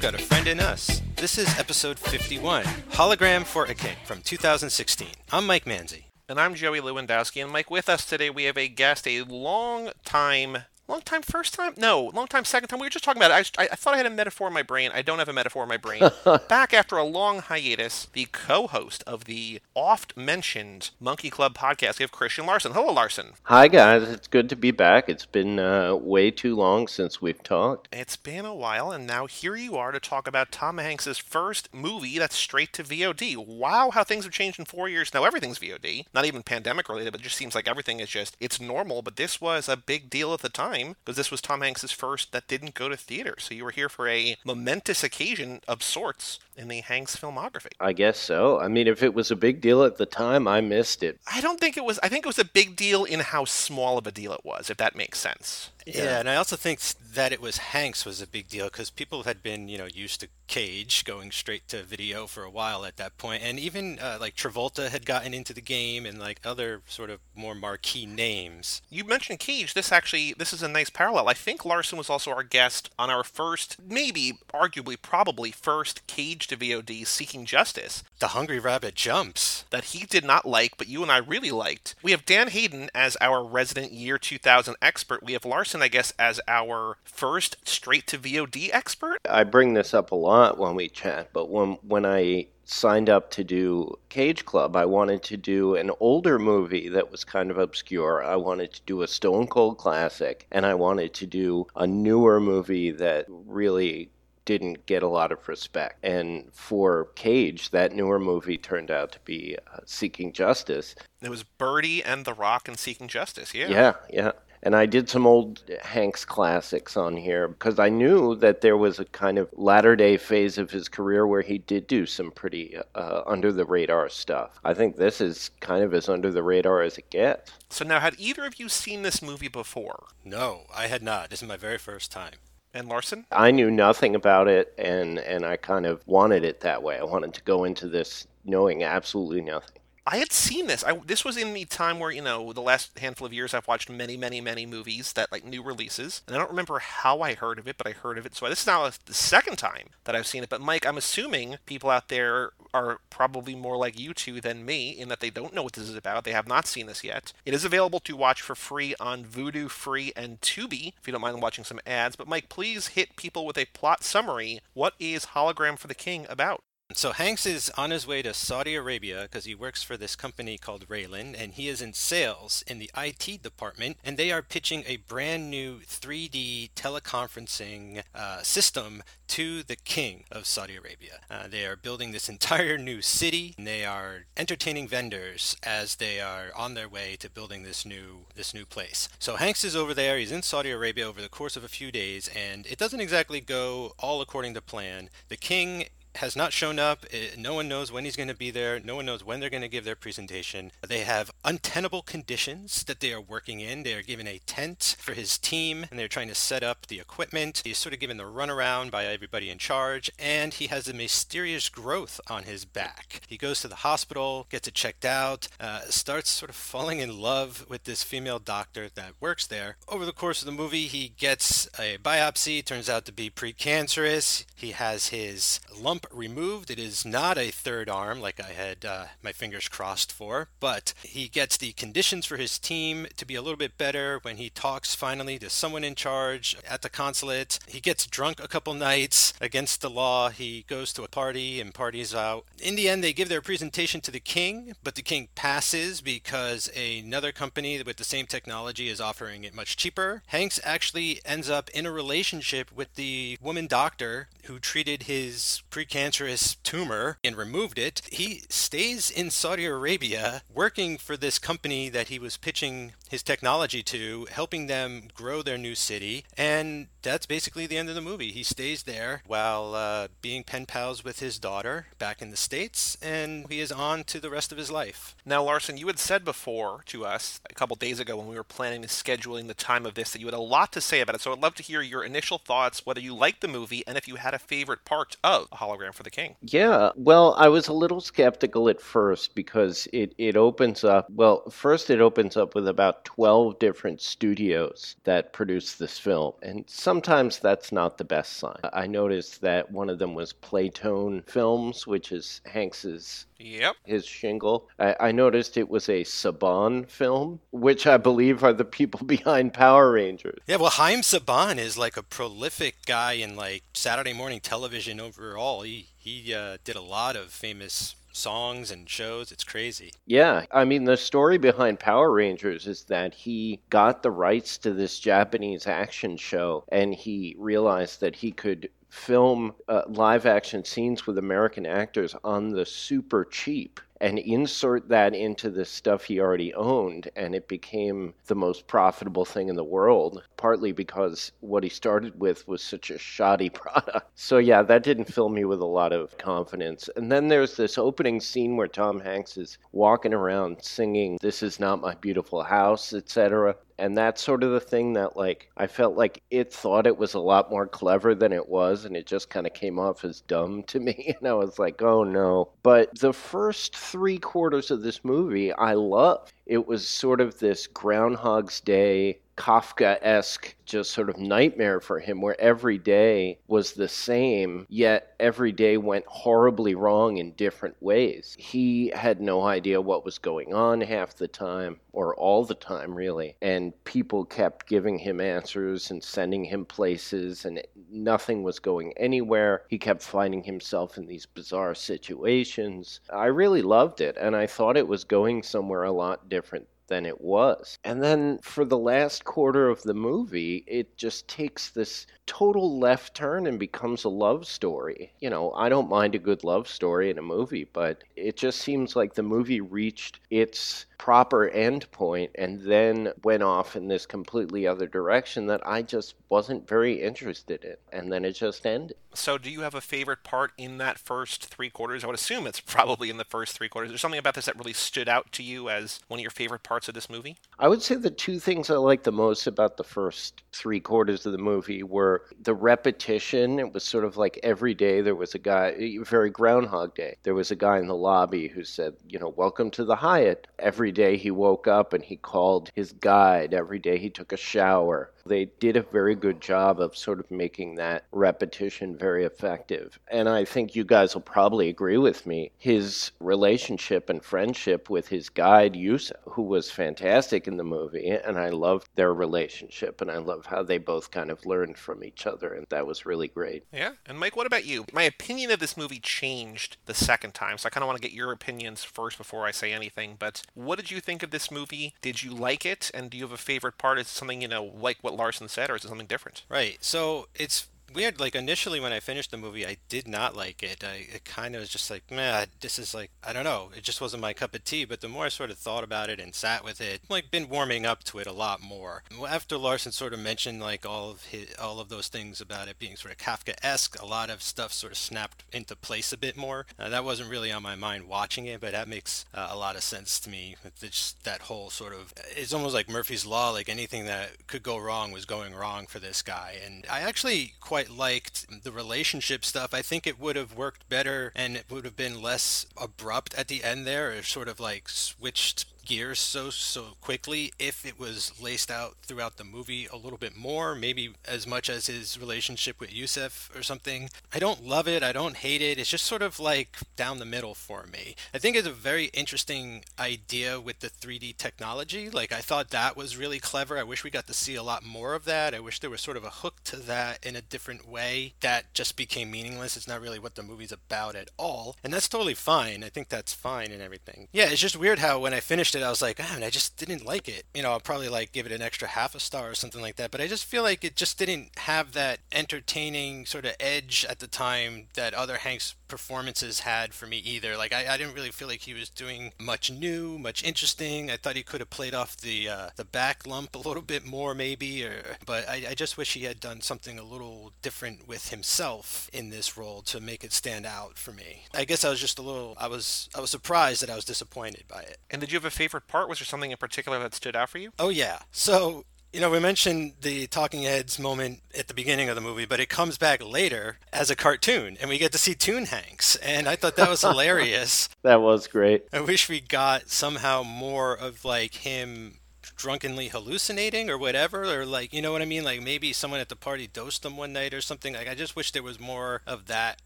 you've got a friend in us. This is episode 51 Hologram for a King from 2016. I'm Mike Manzi. And I'm Joey Lewandowski. And Mike, with us today, we have a guest, a long time Long time first time? No, long time second time. We were just talking about it. I, I, thought I had a metaphor in my brain. I don't have a metaphor in my brain. Back after a long hiatus, the co-host of the oft-mentioned Monkey Club podcast, we have Christian Larson. Hello, Larson. Hi, guys. It's good to be back. It's been uh, way too long since we've talked. It's been a while, and now here you are to talk about Tom Hanks's first movie that's straight to VOD. Wow, how things have changed in four years. Now everything's VOD. Not even pandemic related, but it just seems like everything is just, it's normal. But this was a big deal at the time time because this was Tom Hanks's first that didn't go to theater. So you were here for a momentous occasion of sorts in the Hanks filmography. I guess so. I mean, if it was a big deal at the time, I missed it. I don't think it was. I think it was a big deal in how small of a deal it was, if that makes sense. Yeah, yeah and I also think that it was Hanks was a big deal because people had been, you know, used to Cage going straight to video for a while at that point, and even uh, like Travolta had gotten into the game, and like other sort of more marquee names. You mentioned Cage. This actually, this is a nice parallel. I think Larson was also our guest on our first, maybe, arguably, probably first Cage to VOD Seeking Justice. The Hungry Rabbit jumps. That he did not like, but you and I really liked. We have Dan Hayden as our resident year 2000 expert. We have Larson, I guess, as our first straight to VOD expert. I bring this up a lot when we chat, but when when I signed up to do Cage Club, I wanted to do an older movie that was kind of obscure. I wanted to do a Stone Cold classic, and I wanted to do a newer movie that really didn't get a lot of respect. And for Cage, that newer movie turned out to be uh, Seeking Justice. It was Birdy and The Rock and Seeking Justice, yeah. Yeah, yeah. And I did some old Hanks classics on here because I knew that there was a kind of latter day phase of his career where he did do some pretty uh, under the radar stuff. I think this is kind of as under the radar as it gets. So, now, had either of you seen this movie before? No, I had not. This is my very first time. And Larson? I knew nothing about it, and, and I kind of wanted it that way. I wanted to go into this knowing absolutely nothing. I had seen this. I, this was in the time where you know the last handful of years I've watched many, many, many movies that like new releases, and I don't remember how I heard of it, but I heard of it. So this is now the second time that I've seen it. But Mike, I'm assuming people out there are probably more like you two than me in that they don't know what this is about. They have not seen this yet. It is available to watch for free on Vudu Free and Tubi if you don't mind watching some ads. But Mike, please hit people with a plot summary. What is Hologram for the King about? So Hanks is on his way to Saudi Arabia because he works for this company called Raylan, and he is in sales in the IT department, and they are pitching a brand new 3D teleconferencing uh, system to the king of Saudi Arabia. Uh, they are building this entire new city, and they are entertaining vendors as they are on their way to building this new this new place. So Hanks is over there. He's in Saudi Arabia over the course of a few days, and it doesn't exactly go all according to plan. The king has not shown up. no one knows when he's going to be there. No one knows when they're going to give their presentation. They have untenable conditions that they are working in. They are given a tent for his team and they're trying to set up the equipment. He's sort of given the runaround by everybody in charge and he has a mysterious growth on his back. He goes to the hospital, gets it checked out, uh, starts sort of falling in love with this female doctor that works there. Over the course of the movie, he gets a biopsy, turns out to be precancerous. He has his lump removed. It is not a third arm like I had uh, my fingers crossed for, but he gets the conditions for his team to be a little bit better when he talks finally to someone in charge at the consulate. He gets drunk a couple nights against the law. He goes to a party and parties out. In the end, they give their presentation to the king, but the king passes because another company with the same technology is offering it much cheaper. Hanks actually ends up in a relationship with the woman doctor who treated his pre cancerous tumor and removed it, he stays in Saudi Arabia working for this company that he was pitching his technology to, helping them grow their new city. And that's basically the end of the movie. He stays there while uh, being pen pals with his daughter back in the States, and he is on to the rest of his life. Now, Larson, you had said before to us a couple days ago when we were planning and scheduling the time of this that you had a lot to say about it. So I'd love to hear your initial thoughts, whether you liked the movie, and if you had a favorite part of hologram program for the king. Yeah, well, I was a little skeptical at first because it, it opens up, well, first it opens up with about 12 different studios that produce this film. And sometimes that's not the best sign. I noticed that one of them was Playtone Films, which is Hanks's Yep. his shingle. I, I noticed it was a Saban film, which I believe are the people behind Power Rangers. Yeah, well, Haim Saban is like a prolific guy in like Saturday morning television overall. He he uh, did a lot of famous songs and shows. It's crazy. Yeah, I mean, the story behind Power Rangers is that he got the rights to this Japanese action show and he realized that he could film uh, live action scenes with American actors on the super cheap and insert that into the stuff he already owned, and it became the most profitable thing in the world, partly because what he started with was such a shoddy product. So, yeah, that didn't fill me with a lot of confidence. And then there's this opening scene where Tom Hanks is walking around singing, This is not my beautiful house, etc and that's sort of the thing that like I felt like it thought it was a lot more clever than it was and it just kind of came off as dumb to me and I was like, "Oh no." But the first 3 quarters of this movie I love. It was sort of this groundhog's day Kafka esque, just sort of nightmare for him, where every day was the same, yet every day went horribly wrong in different ways. He had no idea what was going on half the time, or all the time, really. And people kept giving him answers and sending him places, and nothing was going anywhere. He kept finding himself in these bizarre situations. I really loved it, and I thought it was going somewhere a lot different than it was. And then for the last quarter of the movie, it just takes this total left turn and becomes a love story. You know, I don't mind a good love story in a movie, but it just seems like the movie reached its proper end point and then went off in this completely other direction that I just wasn't very interested in. And then it just ended. So, do you have a favorite part in that first three quarters? I would assume it's probably in the first three quarters. There's something about this that really stood out to you as one of your favorite parts of this movie? I would say the two things I liked the most about the first three quarters of the movie were the repetition. It was sort of like every day there was a guy, very Groundhog Day. There was a guy in the lobby who said, you know, welcome to the Hyatt. Every day he woke up and he called his guide. Every day he took a shower. They did a very good job of sort of making that repetition very effective. And I think you guys will probably agree with me. His relationship and friendship with his guide, Yusuf, who was fantastic in the movie, and I loved their relationship, and I love how they both kind of learned from each other, and that was really great. Yeah. And Mike, what about you? My opinion of this movie changed the second time, so I kind of want to get your opinions first before I say anything. But what did you think of this movie? Did you like it? And do you have a favorite part? Is something, you know, like what Larson said, or is it something different? Right. So it's weird. Like initially, when I finished the movie, I did not like it. I it kind of was just like, man, this is like I don't know. It just wasn't my cup of tea. But the more I sort of thought about it and sat with it, like been warming up to it a lot more. After Larson sort of mentioned like all of his all of those things about it being sort of Kafka-esque, a lot of stuff sort of snapped into place a bit more. Uh, that wasn't really on my mind watching it, but that makes uh, a lot of sense to me. Just that whole sort of it's almost like Murphy's law. Like anything that could go wrong was going wrong for this guy, and I actually quite liked the relationship stuff. I think it would have worked better and it would have been less abrupt at the end there, or sort of like switched gears so so quickly if it was laced out throughout the movie a little bit more maybe as much as his relationship with Yusef or something. I don't love it. I don't hate it. It's just sort of like down the middle for me. I think it's a very interesting idea with the 3D technology. Like I thought that was really clever. I wish we got to see a lot more of that. I wish there was sort of a hook to that in a different way that just became meaningless. It's not really what the movie's about at all. And that's totally fine. I think that's fine and everything. Yeah it's just weird how when I finished it I was like, man, I just didn't like it. You know, I'll probably like give it an extra half a star or something like that. But I just feel like it just didn't have that entertaining sort of edge at the time that other Hanks performances had for me either. Like I, I didn't really feel like he was doing much new, much interesting. I thought he could have played off the uh, the back lump a little bit more maybe, or but I, I just wish he had done something a little different with himself in this role to make it stand out for me. I guess I was just a little I was I was surprised that I was disappointed by it. And did you have a favorite part? Was there something in particular that stood out for you? Oh yeah. So You know, we mentioned the Talking Heads moment at the beginning of the movie, but it comes back later as a cartoon, and we get to see Toon Hanks, and I thought that was hilarious. That was great. I wish we got somehow more of like him drunkenly hallucinating or whatever or like you know what i mean? Like maybe someone at the party dosed them one night or something. Like i just wish there was more of that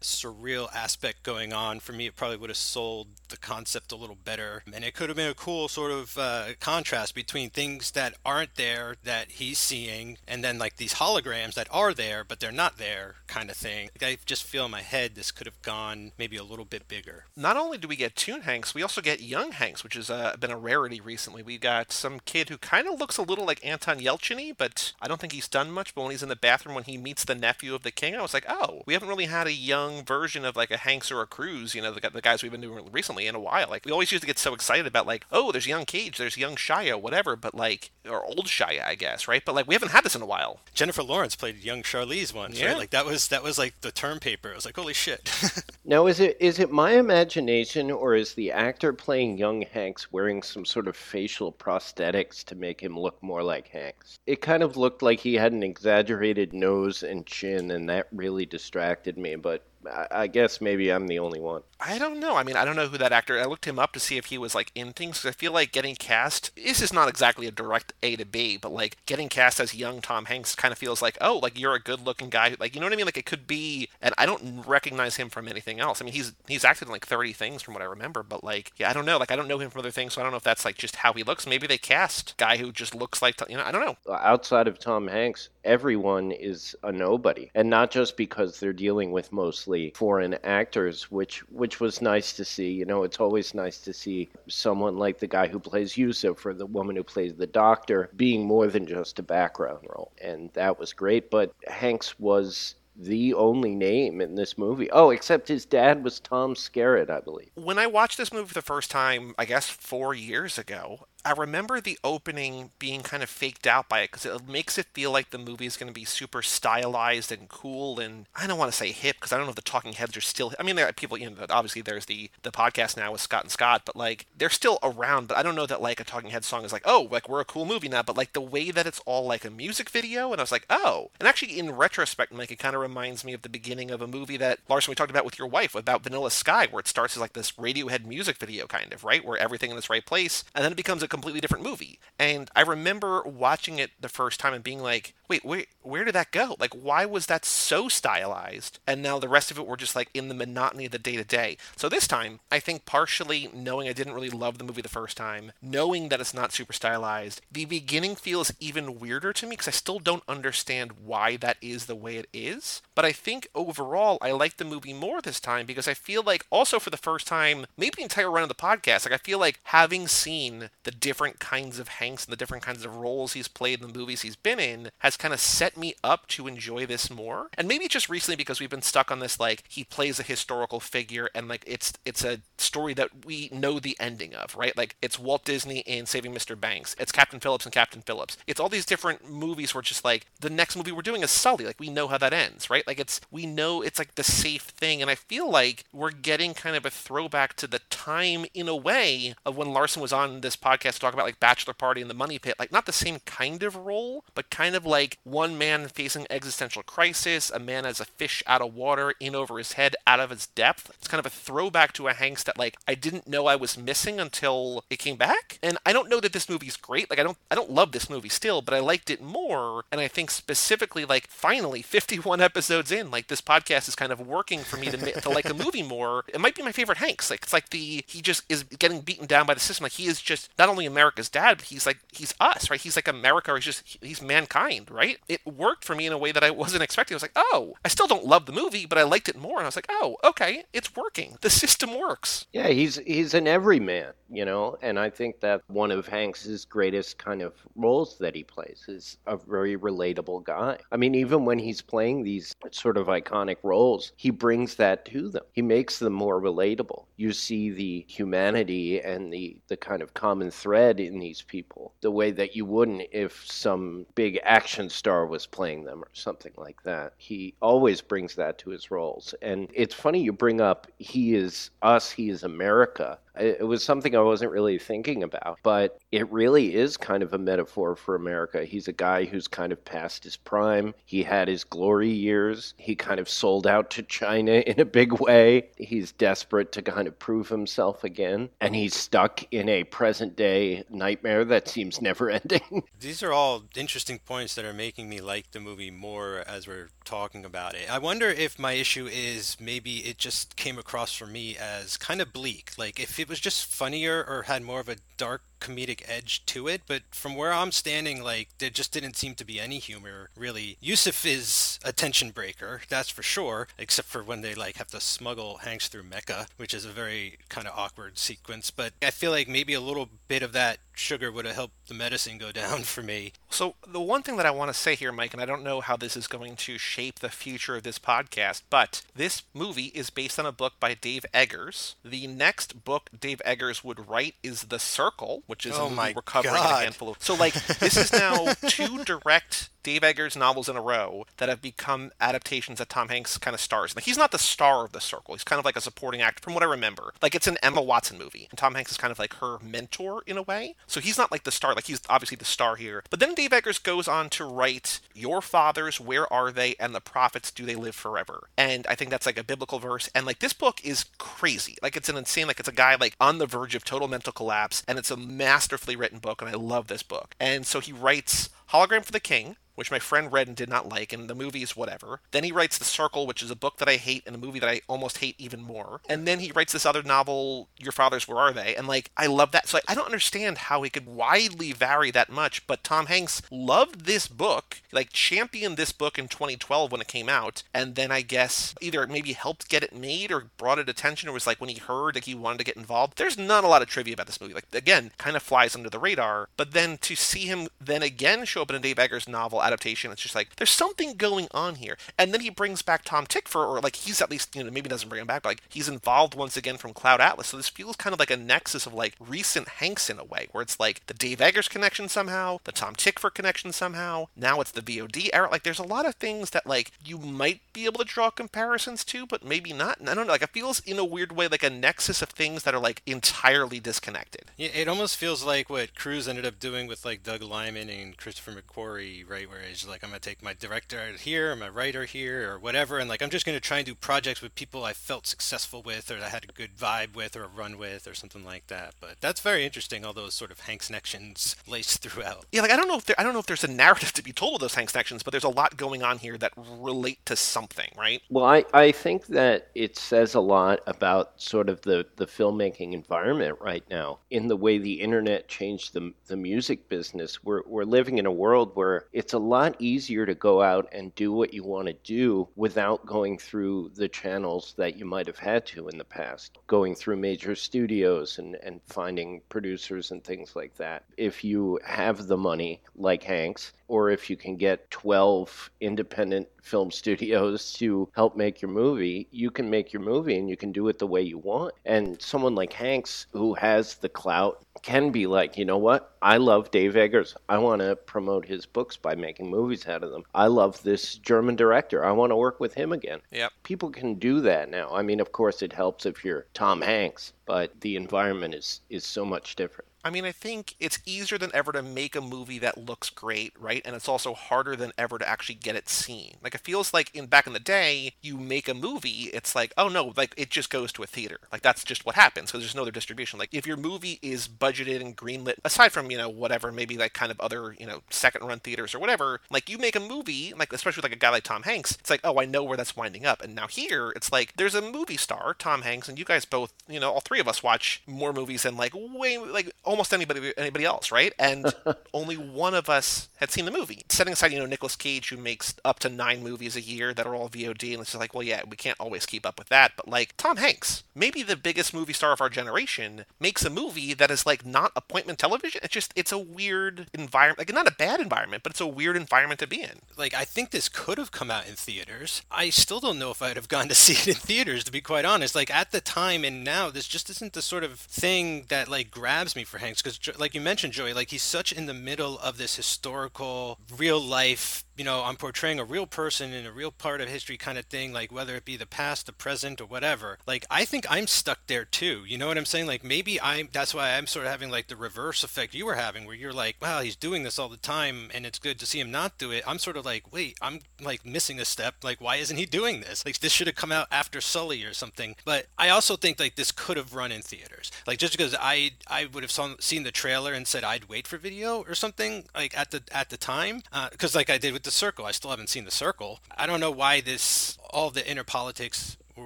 surreal aspect going on. For me it probably would have sold the concept a little better. And it could have been a cool sort of uh, contrast between things that aren't there that he's seeing and then like these holograms that are there but they're not there kind of thing. Like, i just feel in my head this could have gone maybe a little bit bigger. Not only do we get Toon Hanks we also get young Hanks which has uh, been a rarity recently. We got some kid who kind of looks a little like Anton Yelchin, but I don't think he's done much. But when he's in the bathroom, when he meets the nephew of the king, I was like, oh, we haven't really had a young version of like a Hanks or a Cruise, you know, the, the guys we've been doing recently in a while. Like, we always used to get so excited about like, oh, there's young Cage, there's young Shia, whatever, but like, or old Shia, I guess, right? But like, we haven't had this in a while. Jennifer Lawrence played young Charlize once, yeah. right? Like that was that was like the term paper. I was like, holy shit. now, is it is it my imagination or is the actor playing young Hanks wearing some sort of facial prosthetics to make him look more more like Hanks. It kind of looked like he had an exaggerated nose and chin, and that really distracted me, but I guess maybe I'm the only one. I don't know. I mean, I don't know who that actor. I looked him up to see if he was like in things. Cause I feel like getting cast. This is not exactly a direct A to B, but like getting cast as young Tom Hanks kind of feels like, oh, like you're a good-looking guy. Like you know what I mean? Like it could be. And I don't recognize him from anything else. I mean, he's he's acted in like 30 things from what I remember, but like yeah, I don't know. Like I don't know him from other things, so I don't know if that's like just how he looks. Maybe they cast guy who just looks like you know. I don't know. Outside of Tom Hanks, everyone is a nobody, and not just because they're dealing with mostly foreign actors which which was nice to see. You know, it's always nice to see someone like the guy who plays Yusuf or the woman who plays the doctor being more than just a background role, and that was great. But Hanks was the only name in this movie. Oh, except his dad was Tom Skerritt, I believe. When I watched this movie for the first time, I guess four years ago, I remember the opening being kind of faked out by it because it makes it feel like the movie is going to be super stylized and cool and I don't want to say hip because I don't know if the Talking Heads are still. I mean, there are people, you know, obviously there's the the podcast now with Scott and Scott, but like they're still around. But I don't know that like a Talking Heads song is like, oh, like we're a cool movie now. But like the way that it's all like a music video, and I was like, oh. And actually, in retrospect, like it kind of reminds me of the beginning of a movie that Larson we talked about with your wife about Vanilla Sky, where it starts as like this Radiohead music video kind of right, where everything in its right place, and then it becomes a completely different movie. And I remember watching it the first time and being like, wait, wait, where did that go? Like, why was that so stylized? And now the rest of it were just like in the monotony of the day to day. So this time, I think partially knowing I didn't really love the movie the first time, knowing that it's not super stylized, the beginning feels even weirder to me because I still don't understand why that is the way it is. But I think overall, I like the movie more this time because I feel like also for the first time, maybe the entire run of the podcast, like I feel like having seen the different kinds of Hanks and the different kinds of roles he's played in the movies he's been in has kind of set me up to enjoy this more. And maybe just recently because we've been stuck on this like he plays a historical figure and like it's it's a story that we know the ending of, right? Like it's Walt Disney in Saving Mr. Banks. It's Captain Phillips and Captain Phillips. It's all these different movies where just like the next movie we're doing is Sully. Like we know how that ends, right? Like it's we know it's like the safe thing and I feel like we're getting kind of a throwback to the time in a way of when Larson was on this podcast to talk about like Bachelor Party and the Money Pit. Like not the same kind of role, but kind of like one man facing existential crisis, a man as a fish out of water, in over his head, out of his depth. It's kind of a throwback to a Hanks that like I didn't know I was missing until it came back. And I don't know that this movie's great. Like I don't I don't love this movie still, but I liked it more. And I think specifically like finally 51 episodes in, like this podcast is kind of working for me to, to like the movie more. It might be my favorite Hanks. Like it's like the he just is getting beaten down by the system. Like he is just not only America's dad, but he's like he's us, right? He's like America. or He's just he's mankind, right? It worked for me in a way that I wasn't expecting. I was like, oh, I still don't love the movie, but I liked it more. And I was like, oh, okay, it's working. The system works. Yeah, he's he's an everyman, you know, and I think that one of Hanks's greatest kind of roles that he plays is a very relatable guy. I mean, even when he's playing these sort of iconic roles, he brings that to them. He makes them more relatable. You see the humanity and the the kind of common thread in these people the way that you wouldn't if some big action star was playing them or something like that. He always brings that to his roles. And it's funny you bring up he is us, he is America. It was something I wasn't really thinking about, but it really is kind of a metaphor for America. He's a guy who's kind of past his prime. He had his glory years. He kind of sold out to China in a big way. He's desperate to kind of prove himself again, and he's stuck in a present day nightmare that seems never ending. These are all interesting points that are making me like the movie more as we're talking about it. I wonder if my issue is maybe it just came across for me as kind of bleak. Like if it was just funnier or had more of a dark comedic edge to it, but from where I'm standing, like there just didn't seem to be any humor really. Yusuf is a tension breaker, that's for sure, except for when they like have to smuggle Hanks through Mecca, which is a very kind of awkward sequence. But I feel like maybe a little bit of that sugar would have helped the medicine go down for me. So the one thing that I want to say here, Mike, and I don't know how this is going to shape the future of this podcast, but this movie is based on a book by Dave Eggers. The next book Dave Eggers would write is The Circle, which is oh a movie my we're covering God. a handful of. So like this is now two direct Dave Eggers novels in a row that have become adaptations that Tom Hanks kind of stars. Like he's not the star of the Circle. He's kind of like a supporting actor, from what I remember. Like it's an Emma Watson movie, and Tom Hanks is kind of like her mentor in a way. So he's not like the star. Like he's obviously the star here. But then Dave Eggers goes on to write "Your Fathers, Where Are They?" and "The Prophets, Do They Live Forever?" And I think that's like a biblical verse. And like this book is crazy. Like it's an insane. Like it's a guy like on the verge of total mental collapse, and it's a masterfully written book. And I love this book. And so he writes Hologram for the King, which my friend read and did not like, and the movie is whatever. Then he writes The Circle, which is a book that I hate and a movie that I almost hate even more. And then he writes this other novel, Your Fathers, Where Are They? And like, I love that. So like, I don't understand how he could widely vary that much, but Tom Hanks loved this book, like championed this book in 2012 when it came out, and then I guess either it maybe helped get it made or brought it attention or was like when he heard that he wanted to get involved. There's not a lot of trivia about this movie. Like, again, kind of flies under the radar, but then to see him then again show up in a Dave Eggers novel adaptation. It's just like there's something going on here. And then he brings back Tom Tykwer, or like he's at least you know maybe doesn't bring him back, but like he's involved once again from Cloud Atlas. So this feels kind of like a nexus of like recent Hanks in a way, where it's like the Dave Eggers connection somehow, the Tom Tykwer connection somehow. Now it's the VOD era. Like there's a lot of things that like you might be able to draw comparisons to, but maybe not. And I don't know. Like it feels in a weird way like a nexus of things that are like entirely disconnected. Yeah, it almost feels like what Cruise ended up doing with like Doug Liman and Christopher McQuarrie, right? Where he's like, I'm gonna take my director here, or my writer here, or whatever, and like I'm just gonna try and do projects with people I felt successful with, or I had a good vibe with, or a run with, or something like that. But that's very interesting. All those sort of Hanks connections laced throughout. Yeah, like I don't know if there, I don't know if there's a narrative to be told with those Hanks connections, but there's a lot going on here that relate to something, right? Well, I, I think that it says a lot about sort of the, the filmmaking environment right now in the way the internet changed the, the music business. We're, we're living in a world where it's a lot easier to go out and do what you want to do without going through the channels that you might have had to in the past, going through major studios and, and finding producers and things like that. If you have the money, like Hanks, or if you can get 12 independent film studios to help make your movie, you can make your movie and you can do it the way you want. And someone like Hanks, who has the clout, can be like, you know what? I love Dave Eggers. I want to promote his books by making movies out of them. I love this German director. I want to work with him again. Yep. People can do that now. I mean, of course, it helps if you're Tom Hanks, but the environment is, is so much different. I mean, I think it's easier than ever to make a movie that looks great, right? And it's also harder than ever to actually get it seen. Like it feels like in back in the day, you make a movie, it's like, oh no, like it just goes to a theater. Like that's just what happens because there's no other distribution. Like if your movie is budgeted and greenlit, aside from you know whatever, maybe like kind of other you know second run theaters or whatever, like you make a movie, like especially with like a guy like Tom Hanks, it's like, oh, I know where that's winding up. And now here, it's like there's a movie star, Tom Hanks, and you guys both, you know, all three of us watch more movies than like way like almost anybody anybody else, right? And only one of us had seen the movie. Setting aside, you know, Nicolas Cage, who makes up to nine movies a year that are all VOD, and it's just like, well, yeah, we can't always keep up with that. But like Tom Hanks, maybe the biggest movie star of our generation, makes a movie that is like not appointment television. It's just it's a weird environment, like not a bad environment, but it's a weird environment to be in. Like I think this could have come out in theaters. I still don't know if I'd have gone to see it in theaters to be quite honest. Like at the time and now this just isn't the sort of thing that like grabs me for Hanks cuz like you mentioned Joey, like he's such in the middle of this historical real life you know, I'm portraying a real person in a real part of history kind of thing, like whether it be the past, the present, or whatever. Like, I think I'm stuck there too. You know what I'm saying? Like, maybe I'm, that's why I'm sort of having like the reverse effect you were having, where you're like, wow, he's doing this all the time and it's good to see him not do it. I'm sort of like, wait, I'm like missing a step. Like, why isn't he doing this? Like, this should have come out after Sully or something. But I also think like this could have run in theaters. Like, just because I, I would have seen the trailer and said I'd wait for video or something like at the, at the time. Uh, Cause like I did with the circle, I still haven't seen the circle. I don't know why this, all the inner politics or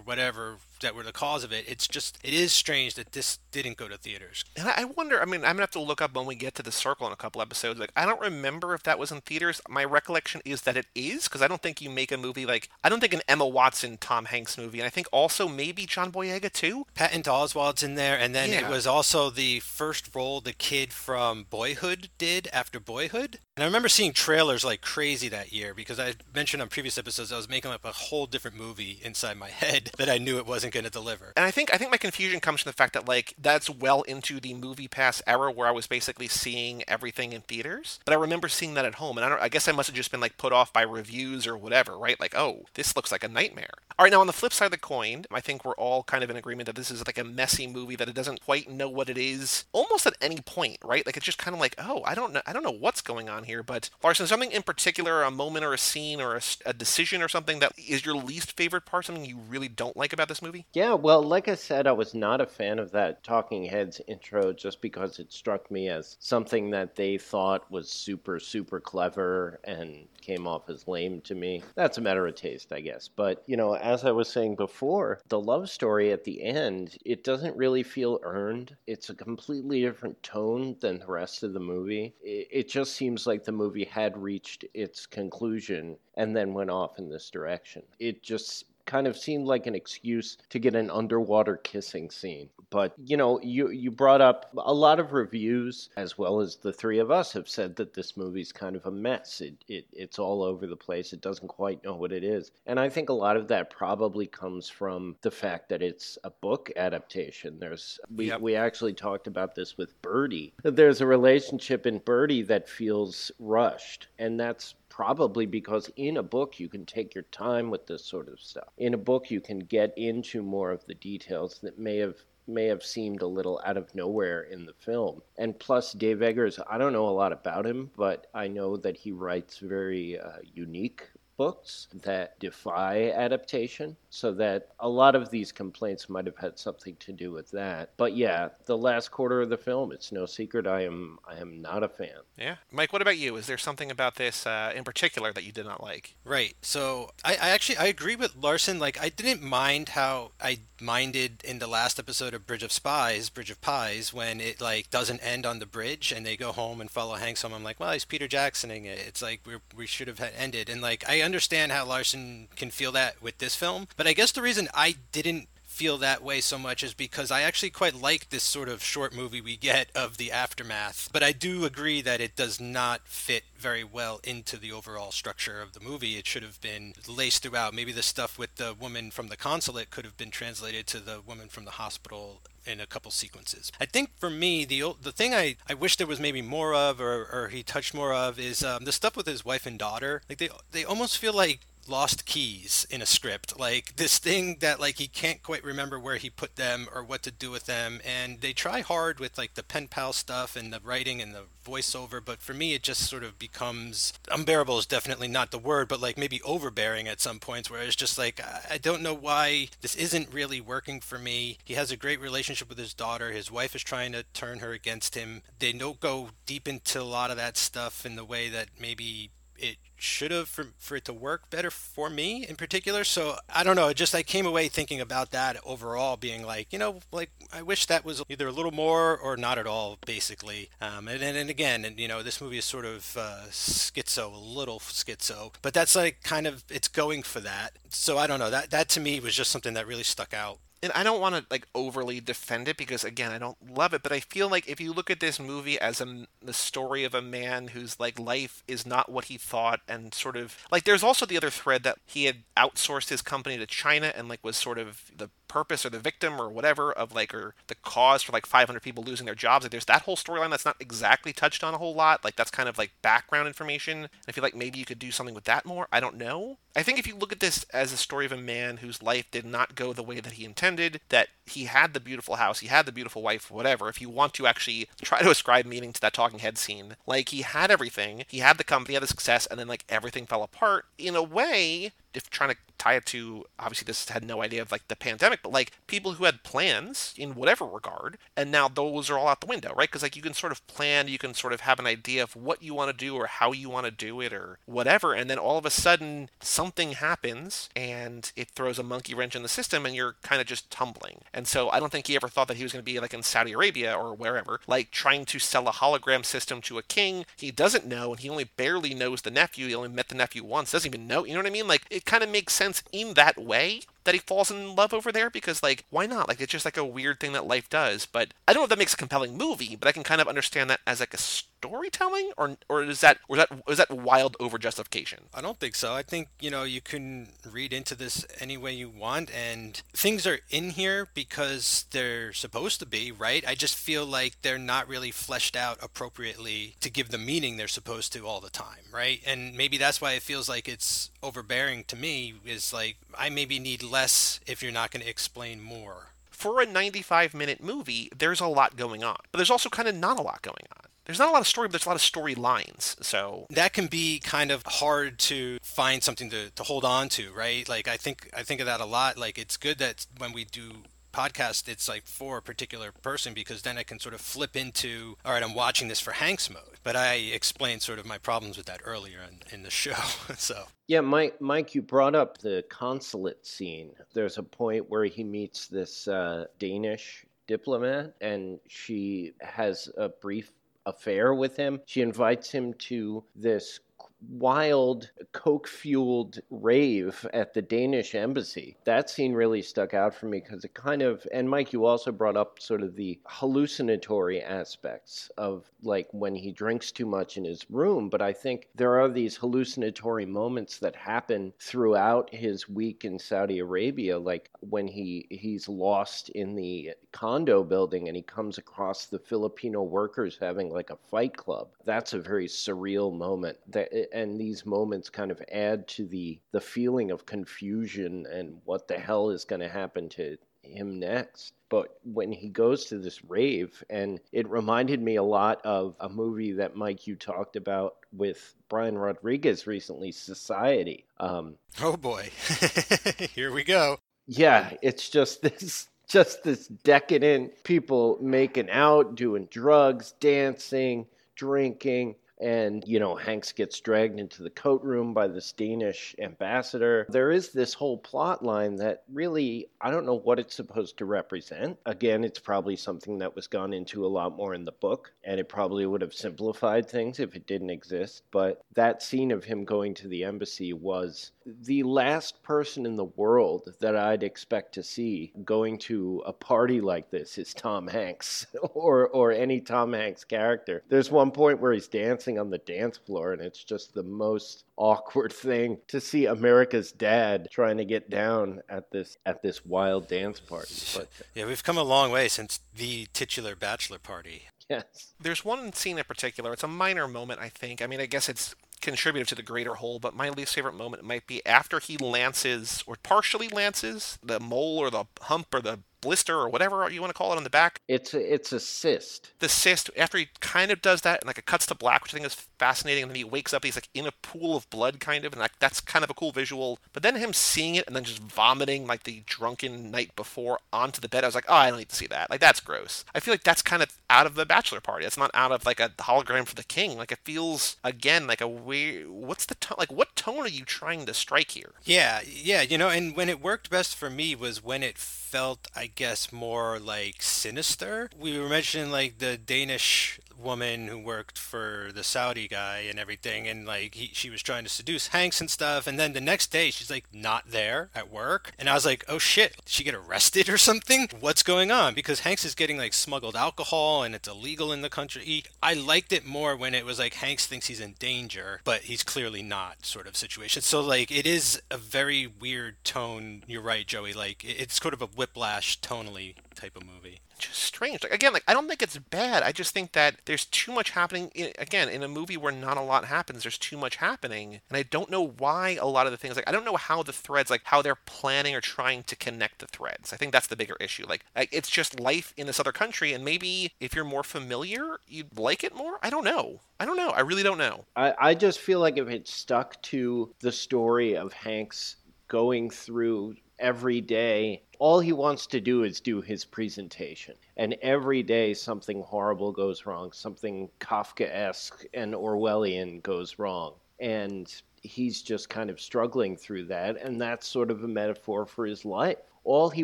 whatever that were the cause of it. It's just it is strange that this didn't go to theaters. And I wonder. I mean, I'm gonna have to look up when we get to the circle in a couple episodes. Like, I don't remember if that was in theaters. My recollection is that it is because I don't think you make a movie like I don't think an Emma Watson, Tom Hanks movie, and I think also maybe John Boyega too. Patton Oswalt's in there, and then Yeah. it was also the first role the kid from Boyhood did after Boyhood. And I remember seeing trailers like crazy that year because I mentioned on previous episodes I was making up a whole different movie inside my head that I knew it wasn't going to deliver. And I think I think my confusion comes from the fact that like that's well into the movie pass era where I was basically seeing everything in theaters. But I remember seeing that at home, and I don't. I guess I must have just been like put off by reviews or whatever, right? Like, oh, this looks like a nightmare. All right, now on the flip side of the coin, I think we're all kind of in agreement that this is like a messy movie that it doesn't quite know what it is almost at any point, right? Like it's just kind of like, oh, I don't know, I don't know what's going on here. But Larson, something in particular, a moment or a scene or a decision or something that is your least favorite part, something you really don't like about this movie? Yeah, well, like I said, I was not a fan of that Talking Heads intro just because it struck me as something that they thought was super, super clever and came off as lame to me. That's a matter of taste, I guess. But, you know, as I was saying before, the love story at the end, it doesn't really feel earned. It's a completely different tone than the rest of the movie. It, it just seems like the movie had reached its conclusion and then went off in this direction. It just kind of seemed like an excuse to get an underwater kissing scene. But you know, you you brought up a lot of reviews as well as the three of us have said that this movie's kind of a mess. It, it it's all over the place. It doesn't quite know what it is. And I think a lot of that probably comes from the fact that it's a book adaptation. There's we Yep. we actually talked about this with Birdy. There's a relationship in Birdy that feels rushed, and that's probably because in a book you can take your time with this sort of stuff. In a book you can get into more of the details that may have may have seemed a little out of nowhere in the film. And plus Dave Eggers, I don't know a lot about him, but I know that he writes very uh, unique books that defy adaptation so that a lot of these complaints might have had something to do with that but yeah the last quarter of the film it's no secret i am i am not a fan Yeah, Mike. What about you? Is there something about this uh, in particular that you did not like? Right. So I, I actually I agree with Larson. Like I didn't mind how I minded in the last episode of Bridge of Spies, Bridge of Pies, when it like doesn't end on the bridge and they go home and follow Hanks home. I'm like, well, he's Peter Jacksoning it. It's like we we should have had ended. And like I understand how Larson can feel that with this film, but I guess the reason I didn't feel that way so much is because I actually quite like this sort of short movie we get of the aftermath. But I do agree that it does not fit very well into the overall structure of the movie. It should have been laced throughout. Maybe the stuff with the woman from the consulate could have been translated to the woman from the hospital in a couple sequences. I think for me, the the thing I, I wish there was maybe more of, or, or he touched more of, is um, the stuff with his wife and daughter. Like they they almost feel like lost keys in a script. Like this thing that like he can't quite remember where he put them or what to do with them. And they try hard with like the pen pal stuff and the writing and the voiceover but for me it just sort of becomes unbearable is definitely not the word but like maybe overbearing at some points where it's just like I- don't know why this isn't really working for me. He has a great relationship with his daughter. His wife is trying to turn her against him. They don't go deep into a lot of that stuff in the way that maybe it should have for, for it to work better for me in particular. So i don't know just i came away thinking about that overall being like you know like i wish that was either a little more or not at all basically. Um, and, and, and again and you know this movie is sort of uh, schizo a little schizo but that's like kind of it's going for that. So i don't know that that to me was just something that really stuck out and I don't want to like overly defend it because again I don't love it, but I feel like if you look at this movie as a the story of a man whose like life is not what he thought, and sort of like there's also the other thread that he had outsourced his company to China and like was sort of the purpose or the victim or whatever of like or the cause for like 500 people losing their jobs. Like there's that whole storyline that's not exactly touched on a whole lot. Like that's kind of like background information. I feel like maybe you could do something with that more. I don't know. I think if you look at this as a story of a man whose life did not go the way that he intended, that he had the beautiful house, he had the beautiful wife, whatever, if you want to actually try to ascribe meaning to that talking head scene, like he had everything, he had the company, he had the success, and then like everything fell apart. In a way, if trying to tie it to obviously this had no idea of like the pandemic but like people who had plans in whatever regard and now those are all out the window right? Because like you can sort of plan you can sort of have an idea of what you want to do or how you want to do it or whatever and then all of a sudden something happens and it throws a monkey wrench in the system and you're kind of just tumbling. And so i don't think he ever thought that he was going to be like in saudi arabia or wherever like trying to sell a hologram system to a king. He doesn't know and he only barely knows the nephew he only met the nephew once doesn't even know you know what i mean? Like it kind of makes sense in that way that he falls in love over there because like why not? Like it's just like a weird thing that life does. But i don't know if that makes a compelling movie but i can kind of understand that as like a storytelling or or is that or is that is that wild over justification? I don't think so. I think you know you can read into this any way you want and things are in here because they're supposed to be right? I just feel like they're not really fleshed out appropriately to give the meaning they're supposed to all the time right? And maybe that's why it feels like it's overbearing to me is like i maybe need less if you're not going to explain more for a 95 minute movie, there's a lot going on. But there's also kind of not a lot going on. There's not a lot of story, but there's a lot of storylines. So that can be kind of hard to find something to, to hold on to, right? Like I think I think of that a lot. Like it's good that when we do podcast it's like for a particular person because then I can sort of flip into all right I'm watching this for Hanks mode. But I explained sort of my problems with that earlier in, in the show so. Yeah Mike Mike you brought up the consulate scene. There's a point where he meets this uh, Danish diplomat and she has a brief affair with him. She invites him to this wild coke fueled rave at the Danish embassy. That scene really stuck out for me because it kind of, and Mike, you also brought up sort of the hallucinatory aspects of like when he drinks too much in his room. But I think there are these hallucinatory moments that happen throughout his week in Saudi Arabia, like when he he's lost in the condo building and he comes across the Filipino workers having like a fight club. That's a very surreal moment. That and these moments kind of add to the the feeling of confusion and what the hell is going to happen to him next. But when he goes to this rave, and it reminded me a lot of a movie that Mike you talked about with Brian Rodriguez recently, Society. Um, oh boy, here we go. Yeah, it's just this just this decadent people making out, doing drugs, dancing, drinking and you know Hanks gets dragged into the coat room by this Danish ambassador. There is this whole plot line that really I don't know what it's supposed to represent. Again, it's probably something that was gone into a lot more in the book, and it probably would have simplified things if it didn't exist. But that scene of him going to the embassy was the last person in the world that I'd expect to see going to a party like this is Tom Hanks or or any Tom Hanks character. There's one point where he's dancing on the dance floor and it's just the most awkward thing to see America's dad trying to get down at this at this wild dance party. But yeah, we've come a long way since the titular bachelor party. Yes. There's one scene in particular. It's a minor moment, I think. I mean, I guess it's contributive to the greater whole, but my least favorite moment might be after he lances or partially lances the mole or the hump or the blister or whatever you want to call it on the back. It's a, it's a cyst. The cyst. After he kind of does that, and like it cuts to black, which I think is fascinating, and then he wakes up. He's like in a pool of blood, kind of, and like that's kind of a cool visual. But then him seeing it and then just vomiting like the drunken night before onto the bed, I was like, oh, I don't need to see that. Like that's gross. I feel like that's kind of out of the bachelor party. It's not out of like a hologram for the king. Like it feels again like a weird. What's the tone? Like what tone are you trying to strike here? Yeah, yeah, you know, and when it worked best for me was when it felt, I guess, more like sinister. We were mentioning like the Danish woman who worked for the Saudi guy and everything, and like he, she was trying to seduce Hanks and stuff. And then the next day, she's like not there at work, and I was like, oh shit, did she get arrested or something? What's going on? Because Hanks is getting like smuggled alcohol and it's illegal in the country. I liked it more when it was like Hanks thinks he's in danger, but he's clearly not, sort of situation. So like it is a very weird tone. You're right, Joey. Like it's sort of a whiplash tonally type of movie just strange. Like again, like I don't think it's bad. I just think that there's too much happening. In, again, in a movie where not a lot happens, there's too much happening, and I don't know why a lot of the things. Like I don't know how the threads, like how they're planning or trying to connect the threads. I think that's the bigger issue. Like, like it's just life in this other country, and maybe if you're more familiar, you'd like it more. I don't know. I don't know. I really don't know. I, I just feel like if it stuck to the story of Hanks going through every day. All he wants to do is do his presentation. And every day something horrible goes wrong, something Kafkaesque and Orwellian goes wrong. And he's just kind of struggling through that. And that's sort of a metaphor for his life. All he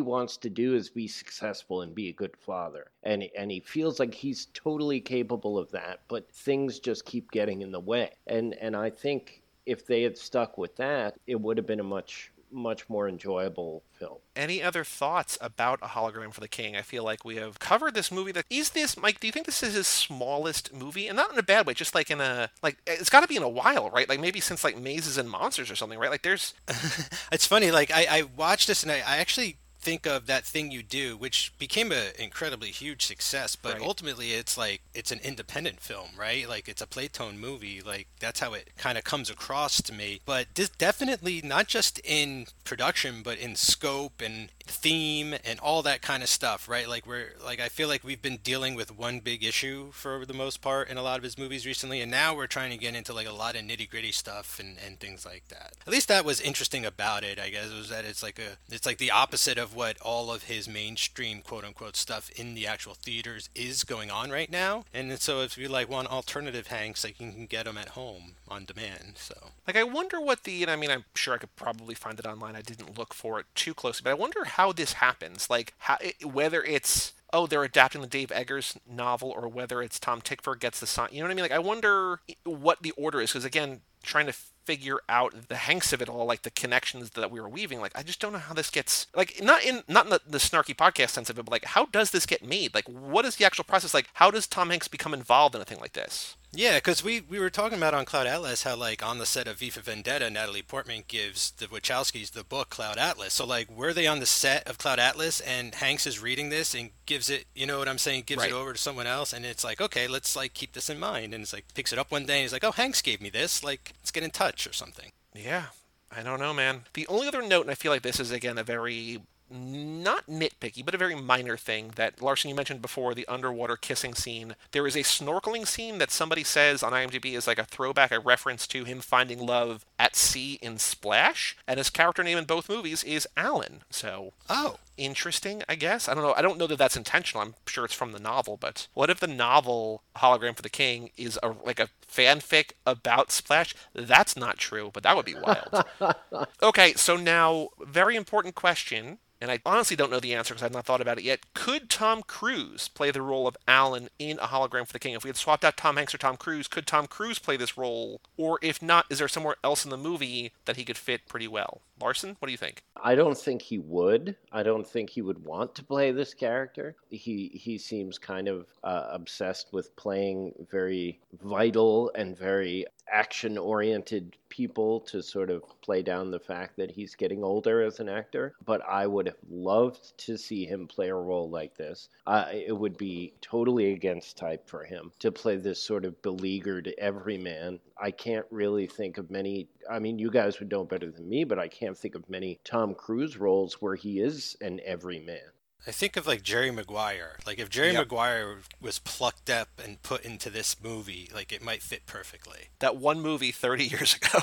wants to do is be successful and be a good father. And, and he feels like he's totally capable of that, but things just keep getting in the way. And, and I think if they had stuck with that, it would have been a much much more enjoyable film. Any other thoughts about A Hologram for the King? I feel like we have covered this movie. That is this, Mike? Do you think this is his smallest movie, and not in a bad way? Just like in a like, it's got to be in a while, right? Like maybe since like Mazes and Monsters or something, right? Like there's. it's funny. Like I, I watched this and I, I actually think of that thing you do, which became an incredibly huge success, but right. ultimately it's like it's an independent film, right? Like it's a Playtone movie. Like that's how it kind of comes across to me. But this definitely not just in production, but in scope and theme and all that kind of stuff, right? Like we're like I feel like we've been dealing with one big issue for the most part in a lot of his movies recently, and now we're trying to get into like a lot of nitty gritty stuff and, and things like that. At least that was interesting about it, I guess, was that it's like a it's like the opposite of what all of his mainstream quote unquote stuff in the actual theaters is going on right now. And so if you like want alternative Hanks, like you can get them at home on demand. So like I wonder what the and I mean I'm sure I could probably find it online. I didn't look for it too closely, but I wonder how this happens. Like how whether it's oh they're adapting the Dave Eggers novel or whether it's Tom Tykwer gets the sign. You know what I mean? Like I wonder what the order is because again trying to figure out the hanks of it all, like the connections that we were weaving. Like, I just don't know how this gets like not in not in the, the snarky podcast sense of it, but like how does this get made? Like, what is the actual process? Like, how does Tom Hanks become involved in a thing like this? Yeah, because we, we were talking about on Cloud Atlas how like on the set of V for Vendetta, Natalie Portman gives the Wachowskis the book Cloud Atlas. So like, were they on the set of Cloud Atlas and Hanks is reading this and gives it, you know what I'm saying, gives right. it over to someone else, and it's like, okay, let's like keep this in mind, and it's like picks it up one day and he's like, oh, Hanks gave me this, like let's get in touch or something. Yeah, I don't know, man. The only other note, and I feel like this is again a very not nitpicky, but a very minor thing that Larson you mentioned before the underwater kissing scene. There is a snorkeling scene that somebody says on IMDb is like a throwback, a reference to him finding love at sea in Splash, and his character name in both movies is Alan. So, oh, interesting, I guess. I don't know. I don't know that that's intentional. I'm sure it's from the novel, but what if the novel Hologram for the King is a like a fanfic about Splash? That's not true, but that would be wild. okay, so now very important question and I honestly don't know the answer because I've not thought about it yet. Could Tom Cruise play the role of Alan in A Hologram for the King? If we had swapped out Tom Hanks or Tom Cruise, could Tom Cruise play this role? Or if not, is there somewhere else in the movie that he could fit pretty well? Larson, what do you think? I don't think he would. I don't think he would want to play this character. He he seems kind of uh, obsessed with playing very vital and very action oriented people to sort of play down the fact that he's getting older as an actor. But I would have loved to see him play a role like this. Uh, it would be totally against type for him to play this sort of beleaguered everyman. I can't really think of many. I mean, you guys would know better than me, but I can't think of many Tom Cruise roles where he is an everyman. I think of like Jerry Maguire. Like if Jerry yep. Maguire was plucked up and put into this movie, like it might fit perfectly. That one movie 30 years ago.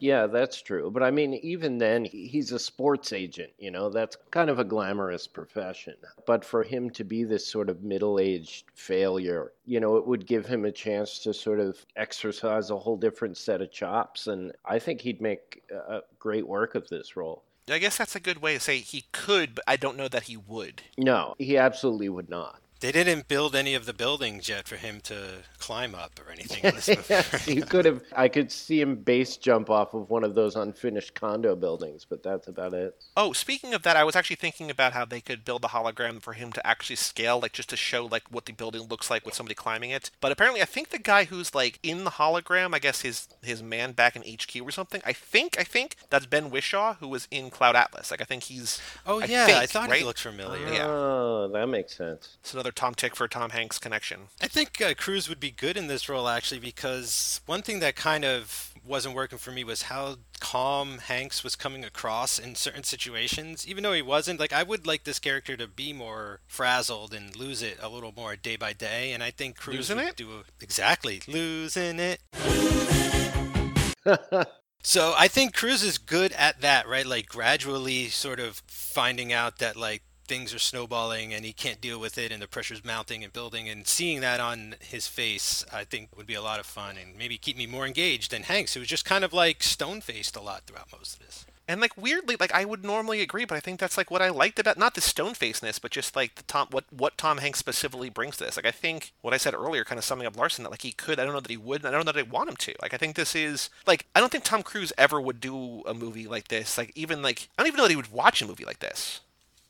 yeah, that's true. But I mean, even then, he's a sports agent, you know, that's kind of a glamorous profession. But for him to be this sort of middle aged failure, you know, it would give him a chance to sort of exercise a whole different set of chops. And I think he'd make a great work of this role I guess that's a good way to say he could, but I don't know that he would. No, he absolutely would not. They didn't build any of the buildings yet for him to climb up or anything in this movie. he could have. I could see him base jump off of one of those unfinished condo buildings, but that's about it. Oh, speaking of that, I was actually thinking about how they could build a hologram for him to actually scale, like just to show like what the building looks like with somebody climbing it. But apparently, I think the guy who's like in the hologram, I guess his his man back in HQ or something. I think I think that's Ben Whishaw who was in Cloud Atlas. Like I think he's. Oh yeah, I, think, thought right? he looked familiar. Yeah. Oh, that makes sense. It's another Tom Tykwer Tom Hanks connection. I think uh, Cruise would be good in this role actually because one thing that kind of wasn't working for me was how calm Hanks was coming across in certain situations. Even though he wasn't, like I would like this character to be more frazzled and lose it a little more day by day. And I think Cruise Losing would it? do a, exactly losing it. So I think Cruise is good at that, right? Like gradually sort of finding out that like things are snowballing and he can't deal with it and the pressure's mounting and building and seeing that on his face I think would be a lot of fun and maybe keep me more engaged than Hanks who was just kind of like stone faced a lot throughout most of this. And like weirdly, like I would normally agree, but I think that's like what I liked about not the stone facedness, but just like the Tom what what Tom Hanks specifically brings to this. Like I think what I said earlier, kind of summing up Larson, that like he could. I don't know that he would, I don't know that I want him to. Like I think this is like I don't think Tom Cruise ever would do a movie like this. Like even like I don't even know that he would watch a movie like this.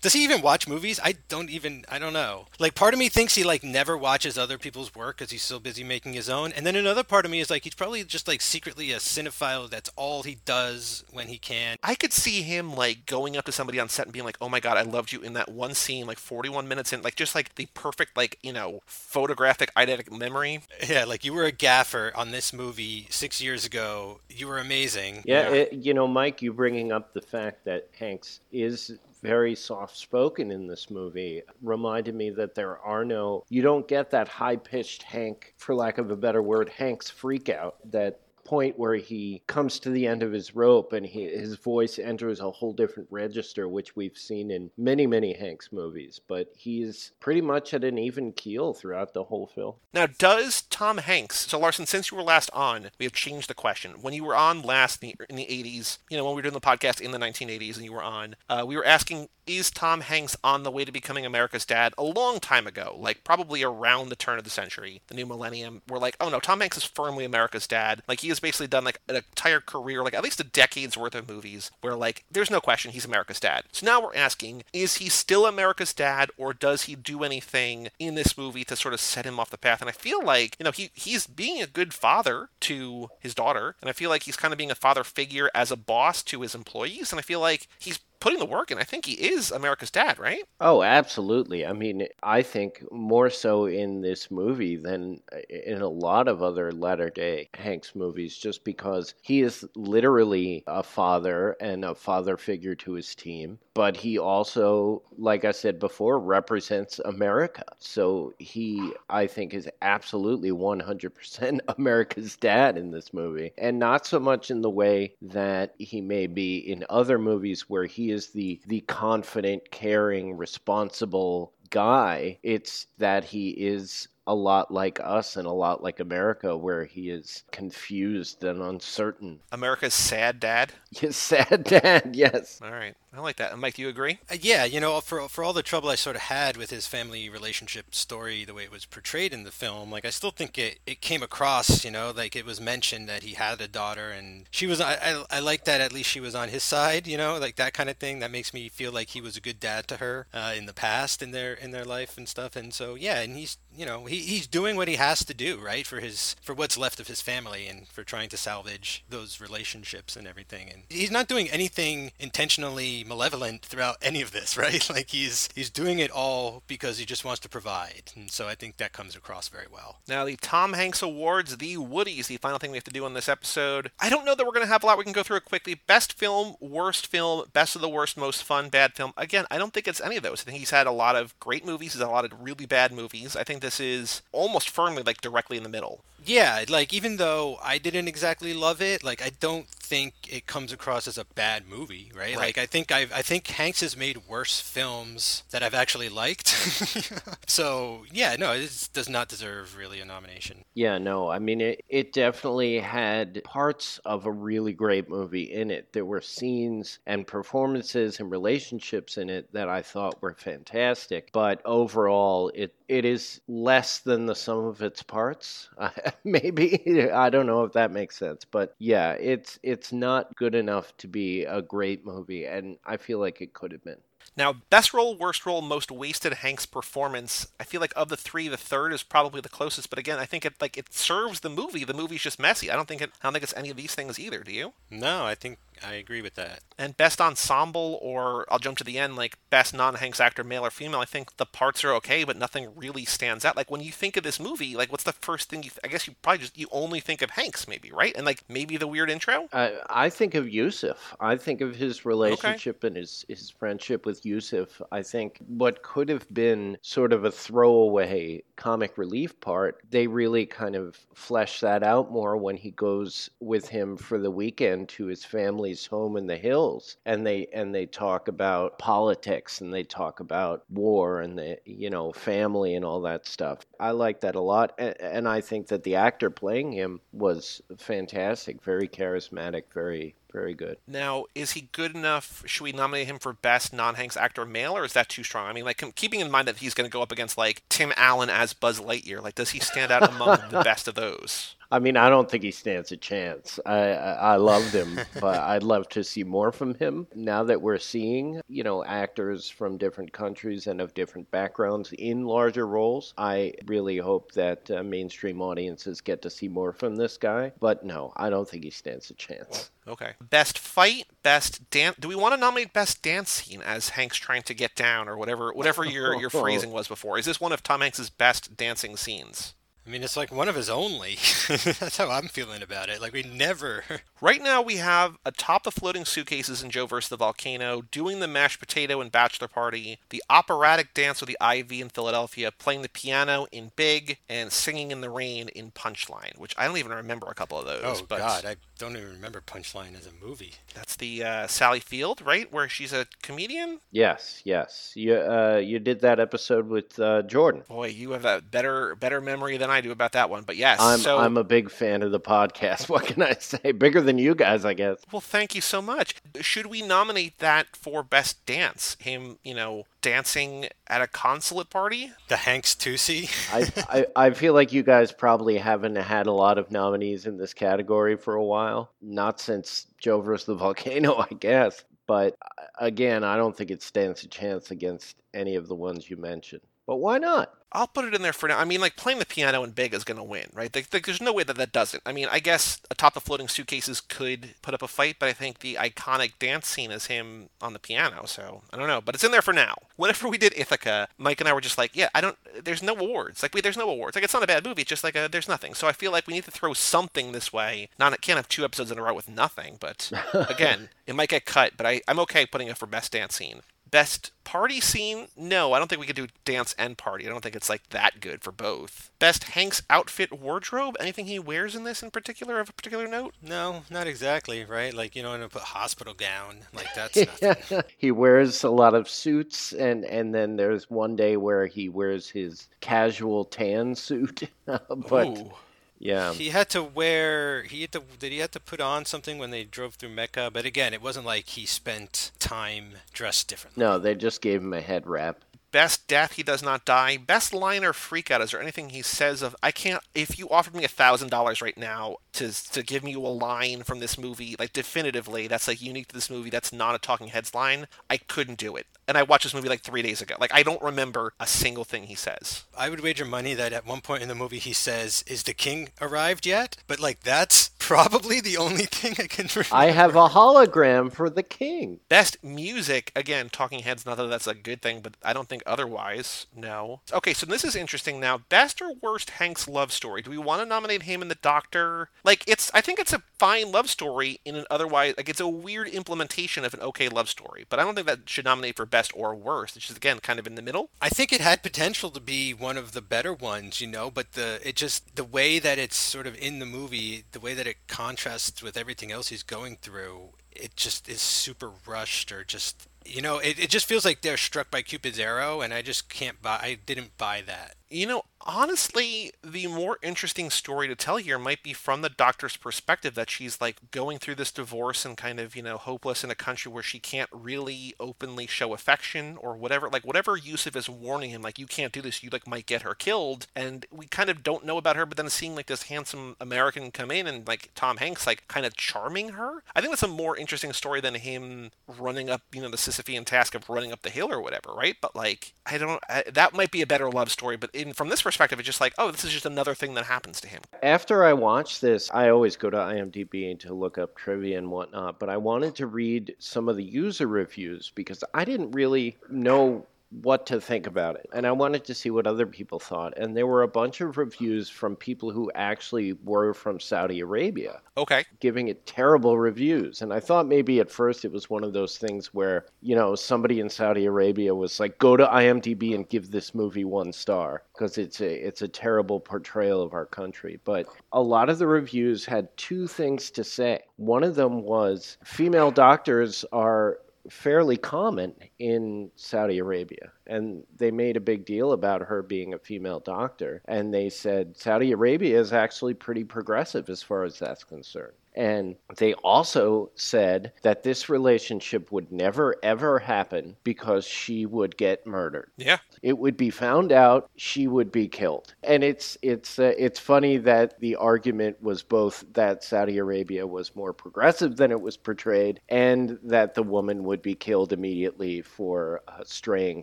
Does he even watch movies? I don't even I don't know. Like part of me thinks he like never watches other people's work cuz he's so busy making his own. And then another part of me is like he's probably just like secretly a cinephile that's all he does when he can. I could see him like going up to somebody on set and being like, "Oh my god, I loved you in that one scene, like 41 minutes in, like just like the perfect like you know photographic eidetic memory." Yeah, like you were a gaffer on this movie 6 years ago. You were amazing. Yeah, It, you know, Mike, you bringing up the fact that Hanks is very soft spoken in this movie reminded me that there are no, you don't get that high pitched Hank, for lack of a better word, Hank's freak out that point where he comes to the end of his rope and he, his voice enters a whole different register, which we've seen in many, many Hanks movies. But he's pretty much at an even keel throughout the whole film. Now, does Tom Hanks? So Larson, since you were last on, we have changed the question. When you were on last in the, in the 80s, you know, when we were doing the podcast in the 1980s, and you were on, uh, we were asking, is Tom Hanks on the way to becoming America's dad? A long time ago, like probably around the turn of the century, the new millennium. We're like, oh no, Tom Hanks is firmly America's dad. Like he has basically done like an entire career, like at least a decade's worth of movies, where like there's no question he's America's dad. So now we're asking, is he still America's dad, or does he do anything in this movie to sort of set him off the path? And I feel like you know he he's being a good father to his daughter, and I feel like he's kind of being a father figure as a boss to his employees, and I feel like he's putting the work in. I think he is America's dad, right? Oh, absolutely. I mean, I think more so in this movie than uh, in a lot of other latter day Hanks movies, just because he is literally a father and a father figure to his team. But he also, like I said before, represents America. So he, I think, is absolutely 100% America's dad in this movie. And not so much in the way that he may be in other movies where he is the the confident, caring, responsible guy. It's that he is a lot like us and a lot like America, where he is confused and uncertain. America's sad dad. Yes, sad dad. Yes. All right, I like that. And Mike, do you agree? Uh, yeah, you know, for for all the trouble I sort of had with his family relationship story, the way it was portrayed in the film, like I still think it, it came across, you know, like it was mentioned that he had a daughter and she was. I, I I like that at least she was on his side, you know, like that kind of thing. That makes me feel like he was a good dad to her uh, in the past in their in their life and stuff. And so yeah, and he's you know he, he's doing what he has to do right for his for what's left of his family and for trying to salvage those relationships and everything. And he's not doing anything intentionally malevolent throughout any of this, right? Like he's he's doing it all because he just wants to provide. And so I think that comes across very well. Now, the Tom Hanks Awards, the Woodies, the final thing we have to do on this episode. I don't know that we're going to have a lot. We can go through it quickly. Best film, worst film, best of the worst, most fun, bad film. Again, I don't think it's any of those. I think he's had a lot of great movies. He's had a lot of really bad movies. I think this is almost firmly like directly in the middle. Yeah, like even though I didn't exactly love it, like I don't think it comes across as a bad movie, right? Right. Like I think I I think Hanks has made worse films that I've actually liked. so yeah, no, it does not deserve really a nomination. Yeah, no, I mean, it, it definitely had parts of a really great movie in it. There were scenes and performances and relationships in it that I thought were fantastic. But overall, it, it is less than the sum of its parts. Maybe. I don't know if that makes sense. But yeah, it's, it's not good enough to be a great movie. And I feel like it could have been. Now, best role, worst role, most wasted Hanks performance. I feel like of the three, the third is probably the closest. But again, I think it like it serves the movie. The movie's just messy. I don't think it. I don't think it's any of these things either. Do you? No, I think I agree with that. And best ensemble, or I'll jump to the end, like best non-Hanks actor, male or female. I think the parts are okay, but nothing really stands out. Like when you think of this movie, like what's the first thing you? Th- I guess you probably just you only think of Hanks, maybe, right? And like maybe the weird intro. I, I think of Yusuf. I think of his relationship and his, his friendship with Yusuf. I think what could have been sort of a throwaway comic relief part, they really kind of flesh that out more when he goes with him for the weekend to his family's home in the hills and they and they talk about politics and they talk about war and the you know family and all that stuff. I like that a lot and, and I think that the actor playing him was fantastic, very charismatic, very very good. Now, is he good enough? Should we nominate him for best non-Hanks actor male, or is that too strong? I mean, like keeping in mind that he's going to go up against like Tim Allen as Buzz Lightyear. Like, does he stand out among the best of those? I mean, I don't think he stands a chance. I I, I loved him, but I'd love to see more from him. Now that we're seeing, you know, actors from different countries and of different backgrounds in larger roles, I really hope that uh, mainstream audiences get to see more from this guy. But no, I don't think he stands a chance. Okay. Best fight, best dance. Do we want to nominate best dance scene as Hanks trying to get down, or whatever, whatever your your phrasing was before? Is this one of Tom Hanks's best dancing scenes? I mean, it's like one of his only. That's how I'm feeling about it. Like we never. Right now, we have atop the floating suitcases in Joe versus the Volcano, doing the mashed potato in Bachelor Party, the operatic dance with the IV in Philadelphia, playing the piano in Big, and singing in the rain in Punchline, which I don't even remember a couple of those. Oh but God, I don't even remember Punchline as a movie. That's the uh, Sally Field, right, where she's a comedian. Yes, yes. You uh, you did that episode with uh, Jordan. Boy, you have a better better memory than I do about that one. But yes, I'm so I'm a big fan of the podcast. What can I say? Bigger than you guys, I guess. well, thank you so much. Should we nominate that for best dance? Him, you know, dancing at a consulate party. The Hanks Tusi. I, I I feel like you guys probably haven't had a lot of nominees in this category for a while. Not since Joe versus the Volcano, I guess. But again, I don't think it stands a chance against any of the ones you mentioned. But why not? I'll put it in there for now. I mean, like playing the piano in Big is going to win, right? Like, there's no way that that doesn't. I mean, I guess atop the floating suitcases could put up a fight, but I think the iconic dance scene is him on the piano. So I don't know, but it's in there for now. Whenever we did Ithaca, Mike and I were just like, yeah, I don't. There's no awards. Like, we there's no awards. Like, it's not a bad movie. It's just like a, there's nothing. So I feel like we need to throw something this way. Not it can't have two episodes in a row with nothing. But again, it might get cut. But I I'm okay putting it for best dance scene. Best party scene? No, I don't think we could do dance and party. I don't think it's like that good for both. Best Hanks outfit wardrobe? Anything he wears in this in particular of a particular note? No, not exactly, right? Like you know, I'm gonna put hospital gown. Like that's nothing. he wears a lot of suits, and and then there's one day where he wears his casual tan suit. but Ooh. Yeah, He had to wear. He had to. Did he have to put on something when they drove through Mecca? But again, it wasn't like he spent time dressed differently. no, they just gave him a head wrap. Best death he does not die. Best line or freak out. Is there anything he says of I can't if you offered me a thousand dollars right now to to give me a line from this movie, like definitively, that's like unique to this movie, that's not a talking heads line, I couldn't do it. And I watched this movie like three days ago. Like I don't remember a single thing he says. I would wager money that at one point in the movie he says, "Is the king arrived yet?" But like that's probably the only thing I can remember. I have a hologram for the king. Best music, again, Talking Heads, not that that's a good thing, but I don't think otherwise. No. Okay, so this is interesting now. Best or worst Hank's love story? Do we want to nominate him and the Doctor? Like, it's, I think it's a fine love story in an otherwise, like, it's a weird implementation of an okay love story, but I don't think that should nominate for best or worst. It's just, again, kind of in the middle. I think it had potential to be one of the better ones, you know, but the it just the way that it's sort of in the movie, the way that it contrasts with everything else he's going through, it just is super rushed or just you know, it, it just feels like they're struck by Cupid's arrow, and I just can't buy. I didn't buy that. You know, honestly, the more interesting story to tell here might be from the doctor's perspective that she's like going through this divorce and kind of, you know, hopeless in a country where she can't really openly show affection or whatever. Like, whatever Yusuf is warning him, like, you can't do this, you like might get her killed. And we kind of don't know about her, but then seeing like this handsome American come in and like Tom Hanks, like, kind of charming her. I think that's a more interesting story than him running up, you know, the Sisyphean task of running up the hill or whatever, right? But like, I don't, I, that might be a better love story, but in from this perspective, it's just like, oh, this is just another thing that happens to him. After I watched this, I always go to IMDb to look up trivia and whatnot, but I wanted to read some of the user reviews because I didn't really know what to think about it. And I wanted to see what other people thought. And there were a bunch of reviews from people who actually were from Saudi Arabia. Okay. Giving it terrible reviews. And I thought maybe at first it was one of those things where, you know, somebody in Saudi Arabia was like, go to IMDb and give this movie one star because it's a it's a terrible portrayal of our country. But a lot of the reviews had two things to say. One of them was female doctors are fairly common in Saudi Arabia. And they made a big deal about her being a female doctor. And they said Saudi Arabia is actually pretty progressive as far as that's concerned. And they also said that this relationship would never, ever happen because she would get murdered. Yeah. It would be found out, she would be killed. And it's, it's, uh, it's funny that the argument was both that Saudi Arabia was more progressive than it was portrayed and that the woman would be killed immediately for uh, straying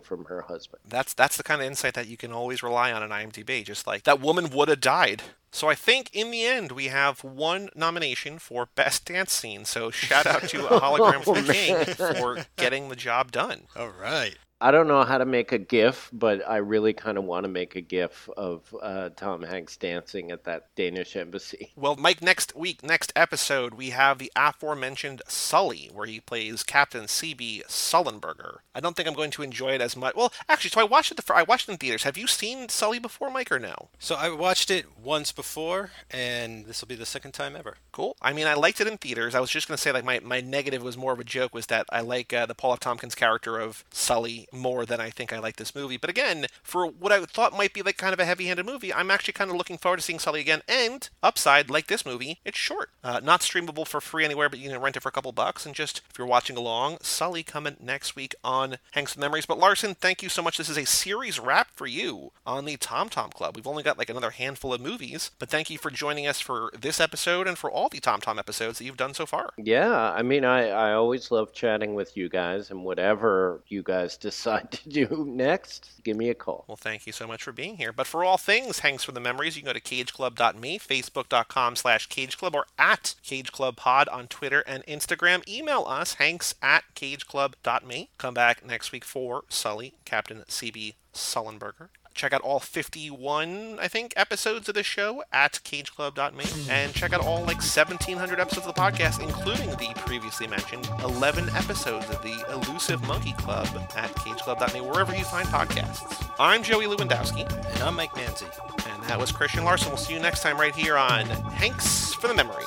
from her husband. That's, that's the kind of insight that you can always rely on in IMDb. Just like that woman would have died. So I think in the end we have one nomination for best dance scene. So shout out to a hologram oh, for the king for getting the job done. All right. I don't know how to make a GIF, but I really kind of want to make a GIF of uh, Tom Hanks dancing at that Danish embassy. Well, Mike, next week, next episode, we have the aforementioned Sully, where he plays Captain C.B. Sullenberger. I don't think I'm going to enjoy it as much. Well, actually, so I watched it. The, I watched it in theaters. Have you seen Sully before, Mike, or no? So I watched it once before, and this will be the second time ever. Cool. I mean, I liked it in theaters. I was just going to say, like, my, my negative was more of a joke, was that I like uh, the Paul F. Tompkins character of Sully more than I think I like this movie. But again, for what I thought might be like kind of a heavy-handed movie, I'm actually kind of looking forward to seeing Sully again. And upside, like this movie, it's short, uh, not streamable for free anywhere, but you can rent it for a couple bucks. And just if you're watching along, Sully coming next week on Hanks Memories. But Larson, thank you so much. This is a series wrap for you on the Tom Tom Club. We've only got like another handful of movies, but thank you for joining us for this episode and for all the Tom Tom episodes that you've done so far. Yeah, I mean, I, I always love chatting with you guys, and whatever you guys decide to do next, give me a call. Well, thank you so much for being here. But for all things Hanks for the Memories, you can go to cageclub.me, facebook.com slash cageclub, or at cageclubpod on Twitter and Instagram. Email us, hanks at cageclub.me. Come back next week for Sully, Captain CB Sullenberger. Check out all 51, I think, episodes of the show at cageclub.me. And check out all like 1,700 episodes of the podcast, including the previously mentioned 11 episodes of the Elusive Monkey Club at cageclub.me, wherever you find podcasts. I'm Joey Lewandowski. And I'm Mike Manzi. And that was Christian Larson. We'll see you next time right here on Hanks for the Memories.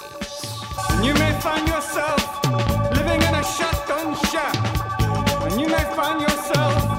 And you may find yourself living in a shotgun shack. And you may find yourself